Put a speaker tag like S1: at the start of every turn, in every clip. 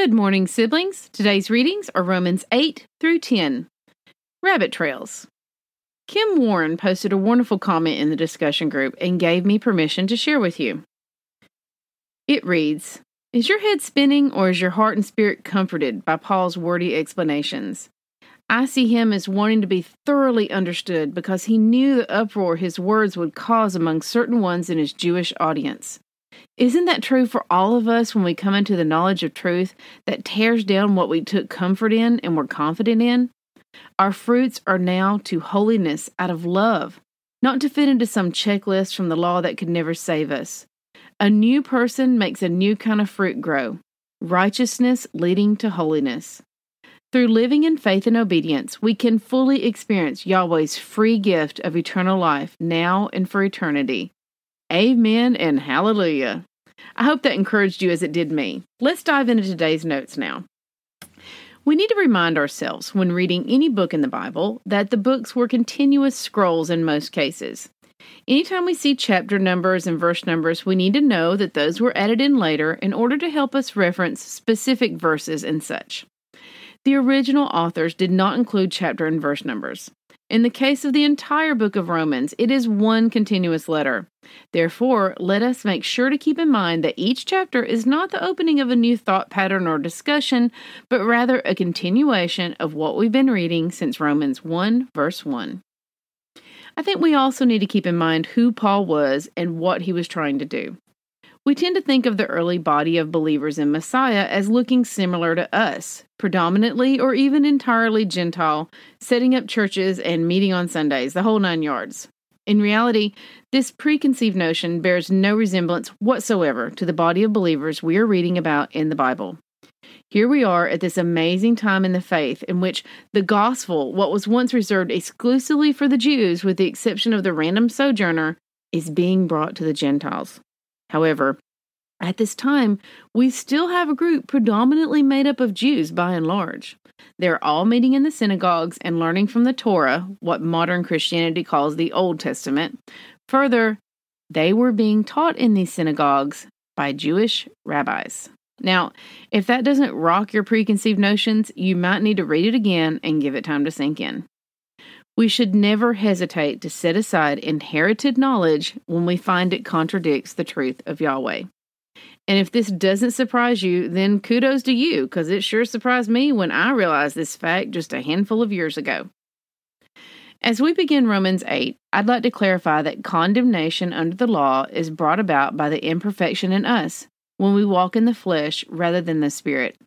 S1: Good morning, siblings. Today's readings are Romans 8 through 10. Rabbit Trails. Kim Warren posted a wonderful comment in the discussion group and gave me permission to share with you. It reads Is your head spinning or is your heart and spirit comforted by Paul's wordy explanations? I see him as wanting to be thoroughly understood because he knew the uproar his words would cause among certain ones in his Jewish audience. Isn't that true for all of us when we come into the knowledge of truth that tears down what we took comfort in and were confident in? Our fruits are now to holiness out of love, not to fit into some checklist from the law that could never save us. A new person makes a new kind of fruit grow righteousness leading to holiness. Through living in faith and obedience, we can fully experience Yahweh's free gift of eternal life now and for eternity. Amen and hallelujah. I hope that encouraged you as it did me. Let's dive into today's notes now. We need to remind ourselves when reading any book in the Bible that the books were continuous scrolls in most cases. Anytime we see chapter numbers and verse numbers, we need to know that those were added in later in order to help us reference specific verses and such. The original authors did not include chapter and verse numbers. In the case of the entire book of Romans, it is one continuous letter. Therefore, let us make sure to keep in mind that each chapter is not the opening of a new thought pattern or discussion, but rather a continuation of what we've been reading since Romans 1, verse 1. I think we also need to keep in mind who Paul was and what he was trying to do. We tend to think of the early body of believers in Messiah as looking similar to us, predominantly or even entirely Gentile, setting up churches and meeting on Sundays, the whole nine yards. In reality, this preconceived notion bears no resemblance whatsoever to the body of believers we are reading about in the Bible. Here we are at this amazing time in the faith in which the gospel, what was once reserved exclusively for the Jews, with the exception of the random sojourner, is being brought to the Gentiles. However, at this time, we still have a group predominantly made up of Jews by and large. They're all meeting in the synagogues and learning from the Torah, what modern Christianity calls the Old Testament. Further, they were being taught in these synagogues by Jewish rabbis. Now, if that doesn't rock your preconceived notions, you might need to read it again and give it time to sink in. We should never hesitate to set aside inherited knowledge when we find it contradicts the truth of Yahweh. And if this doesn't surprise you, then kudos to you, because it sure surprised me when I realized this fact just a handful of years ago. As we begin Romans 8, I'd like to clarify that condemnation under the law is brought about by the imperfection in us when we walk in the flesh rather than the spirit,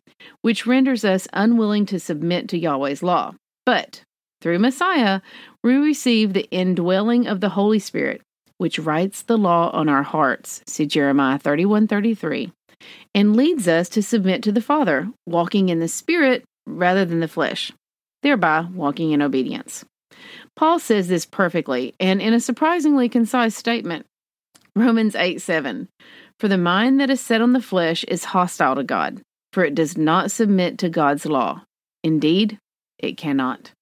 S1: which renders us unwilling to submit to Yahweh's law. But through Messiah, we receive the indwelling of the Holy Spirit, which writes the law on our hearts. See Jeremiah 31 33. And leads us to submit to the Father, walking in the Spirit rather than the flesh, thereby walking in obedience. Paul says this perfectly and in a surprisingly concise statement. Romans 8 7. For the mind that is set on the flesh is hostile to God, for it does not submit to God's law. Indeed, it cannot.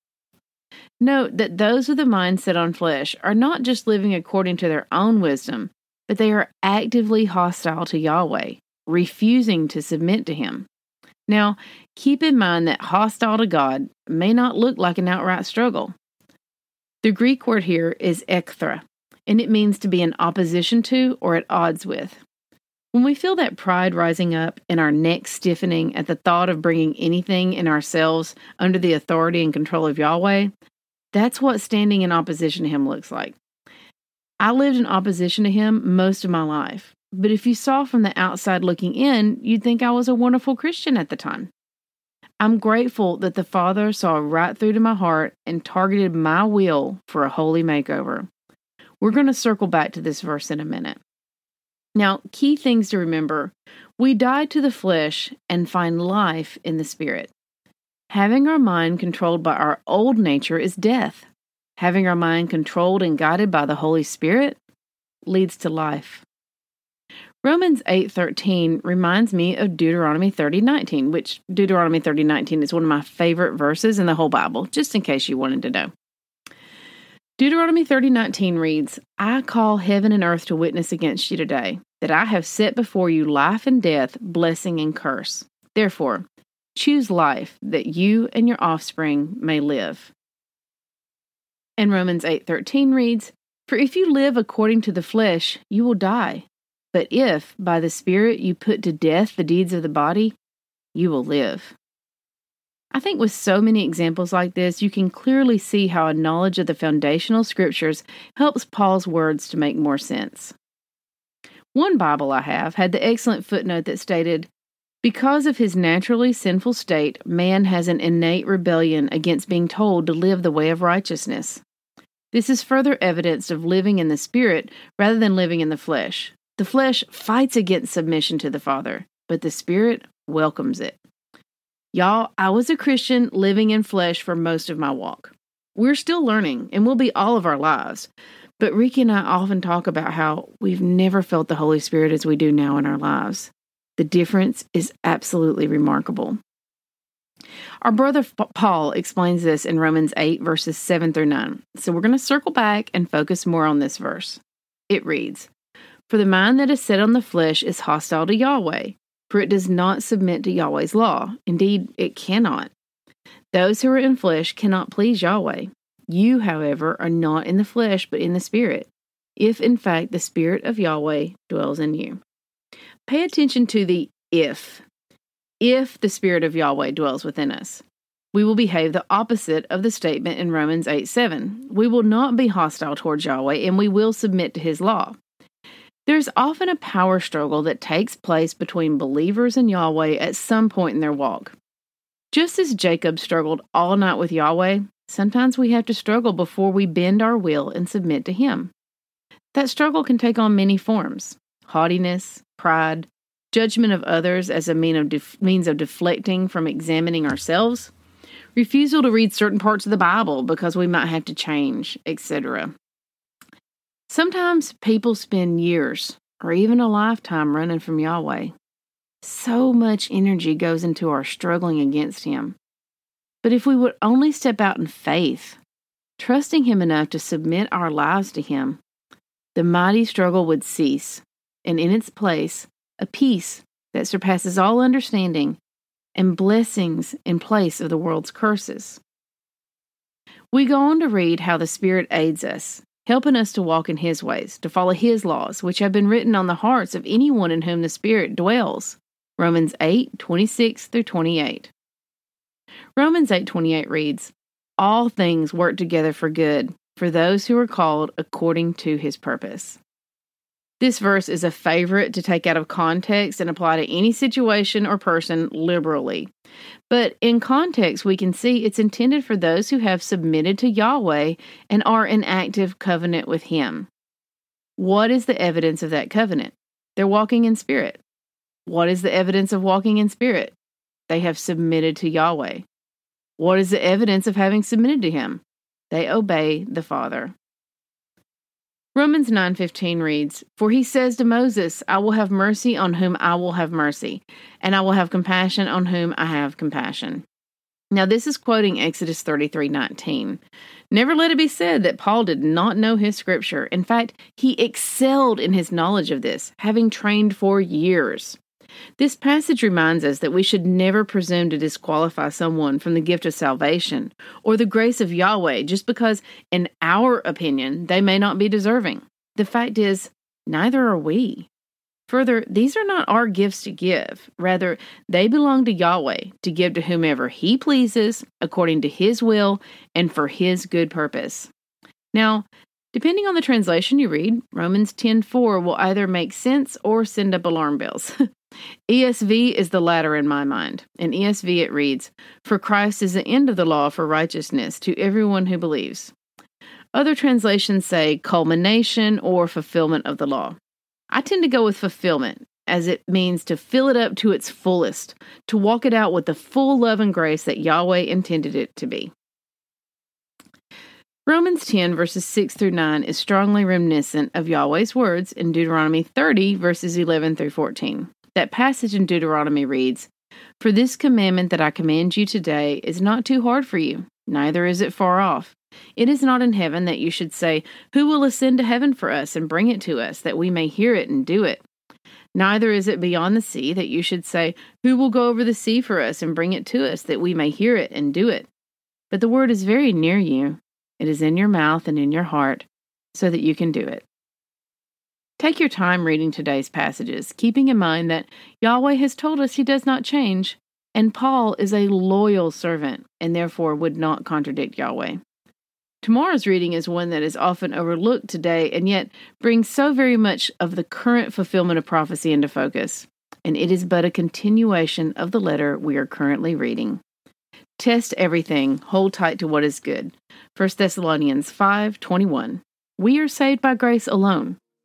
S1: Note that those with a mind set on flesh are not just living according to their own wisdom, but they are actively hostile to Yahweh, refusing to submit to Him. Now, keep in mind that hostile to God may not look like an outright struggle. The Greek word here is ekthra, and it means to be in opposition to or at odds with. When we feel that pride rising up and our neck stiffening at the thought of bringing anything in ourselves under the authority and control of Yahweh, that's what standing in opposition to him looks like. I lived in opposition to him most of my life, but if you saw from the outside looking in, you'd think I was a wonderful Christian at the time. I'm grateful that the Father saw right through to my heart and targeted my will for a holy makeover. We're going to circle back to this verse in a minute. Now, key things to remember we die to the flesh and find life in the Spirit. Having our mind controlled by our old nature is death. Having our mind controlled and guided by the Holy Spirit leads to life. Romans 8:13 reminds me of Deuteronomy 30:19, which Deuteronomy 30:19 is one of my favorite verses in the whole Bible, just in case you wanted to know. Deuteronomy 30:19 reads, "I call heaven and earth to witness against you today, that I have set before you life and death, blessing and curse. Therefore, choose life that you and your offspring may live." And Romans 8:13 reads, "For if you live according to the flesh, you will die." But if by the Spirit you put to death the deeds of the body, you will live. I think with so many examples like this, you can clearly see how a knowledge of the foundational scriptures helps Paul's words to make more sense. One Bible I have had the excellent footnote that stated, Because of his naturally sinful state, man has an innate rebellion against being told to live the way of righteousness. This is further evidence of living in the Spirit rather than living in the flesh. The flesh fights against submission to the Father, but the Spirit welcomes it. Y'all, I was a Christian living in flesh for most of my walk. We're still learning and will be all of our lives. But Ricky and I often talk about how we've never felt the Holy Spirit as we do now in our lives. The difference is absolutely remarkable. Our brother Paul explains this in Romans 8, verses 7 through 9. So we're going to circle back and focus more on this verse. It reads for the mind that is set on the flesh is hostile to Yahweh, for it does not submit to Yahweh's law. Indeed, it cannot. Those who are in flesh cannot please Yahweh. You, however, are not in the flesh, but in the Spirit, if in fact the Spirit of Yahweh dwells in you. Pay attention to the if. If the Spirit of Yahweh dwells within us, we will behave the opposite of the statement in Romans 8 7. We will not be hostile towards Yahweh, and we will submit to his law. There's often a power struggle that takes place between believers and Yahweh at some point in their walk. Just as Jacob struggled all night with Yahweh, sometimes we have to struggle before we bend our will and submit to Him. That struggle can take on many forms haughtiness, pride, judgment of others as a mean of def- means of deflecting from examining ourselves, refusal to read certain parts of the Bible because we might have to change, etc. Sometimes people spend years or even a lifetime running from Yahweh. So much energy goes into our struggling against Him. But if we would only step out in faith, trusting Him enough to submit our lives to Him, the mighty struggle would cease, and in its place, a peace that surpasses all understanding and blessings in place of the world's curses. We go on to read how the Spirit aids us helping us to walk in His ways, to follow His laws, which have been written on the hearts of anyone in whom the Spirit dwells. Romans 8 26 through 28. Romans 8 28 reads, All things work together for good for those who are called according to His purpose. This verse is a favorite to take out of context and apply to any situation or person liberally. But in context, we can see it's intended for those who have submitted to Yahweh and are in active covenant with Him. What is the evidence of that covenant? They're walking in spirit. What is the evidence of walking in spirit? They have submitted to Yahweh. What is the evidence of having submitted to Him? They obey the Father. Romans 9:15 reads, "For he says to Moses, I will have mercy on whom I will have mercy, and I will have compassion on whom I have compassion." Now this is quoting Exodus 33:19. Never let it be said that Paul did not know his scripture. In fact, he excelled in his knowledge of this, having trained for years. This passage reminds us that we should never presume to disqualify someone from the gift of salvation or the grace of Yahweh just because, in our opinion, they may not be deserving. The fact is, neither are we. Further, these are not our gifts to give. Rather, they belong to Yahweh to give to whomever He pleases, according to His will and for His good purpose. Now, depending on the translation you read, Romans 10:4 will either make sense or send up alarm bells. ESV is the latter in my mind. In ESV, it reads, For Christ is the end of the law for righteousness to everyone who believes. Other translations say culmination or fulfillment of the law. I tend to go with fulfillment, as it means to fill it up to its fullest, to walk it out with the full love and grace that Yahweh intended it to be. Romans 10, verses 6 through 9, is strongly reminiscent of Yahweh's words in Deuteronomy 30, verses 11 through 14. That passage in Deuteronomy reads, For this commandment that I command you today is not too hard for you, neither is it far off. It is not in heaven that you should say, Who will ascend to heaven for us and bring it to us, that we may hear it and do it? Neither is it beyond the sea that you should say, Who will go over the sea for us and bring it to us, that we may hear it and do it? But the word is very near you. It is in your mouth and in your heart, so that you can do it. Take your time reading today's passages, keeping in mind that Yahweh has told us he does not change, and Paul is a loyal servant and therefore would not contradict Yahweh. Tomorrow's reading is one that is often overlooked today and yet brings so very much of the current fulfillment of prophecy into focus, and it is but a continuation of the letter we are currently reading. Test everything, hold tight to what is good. 1 Thessalonians 5:21. We are saved by grace alone.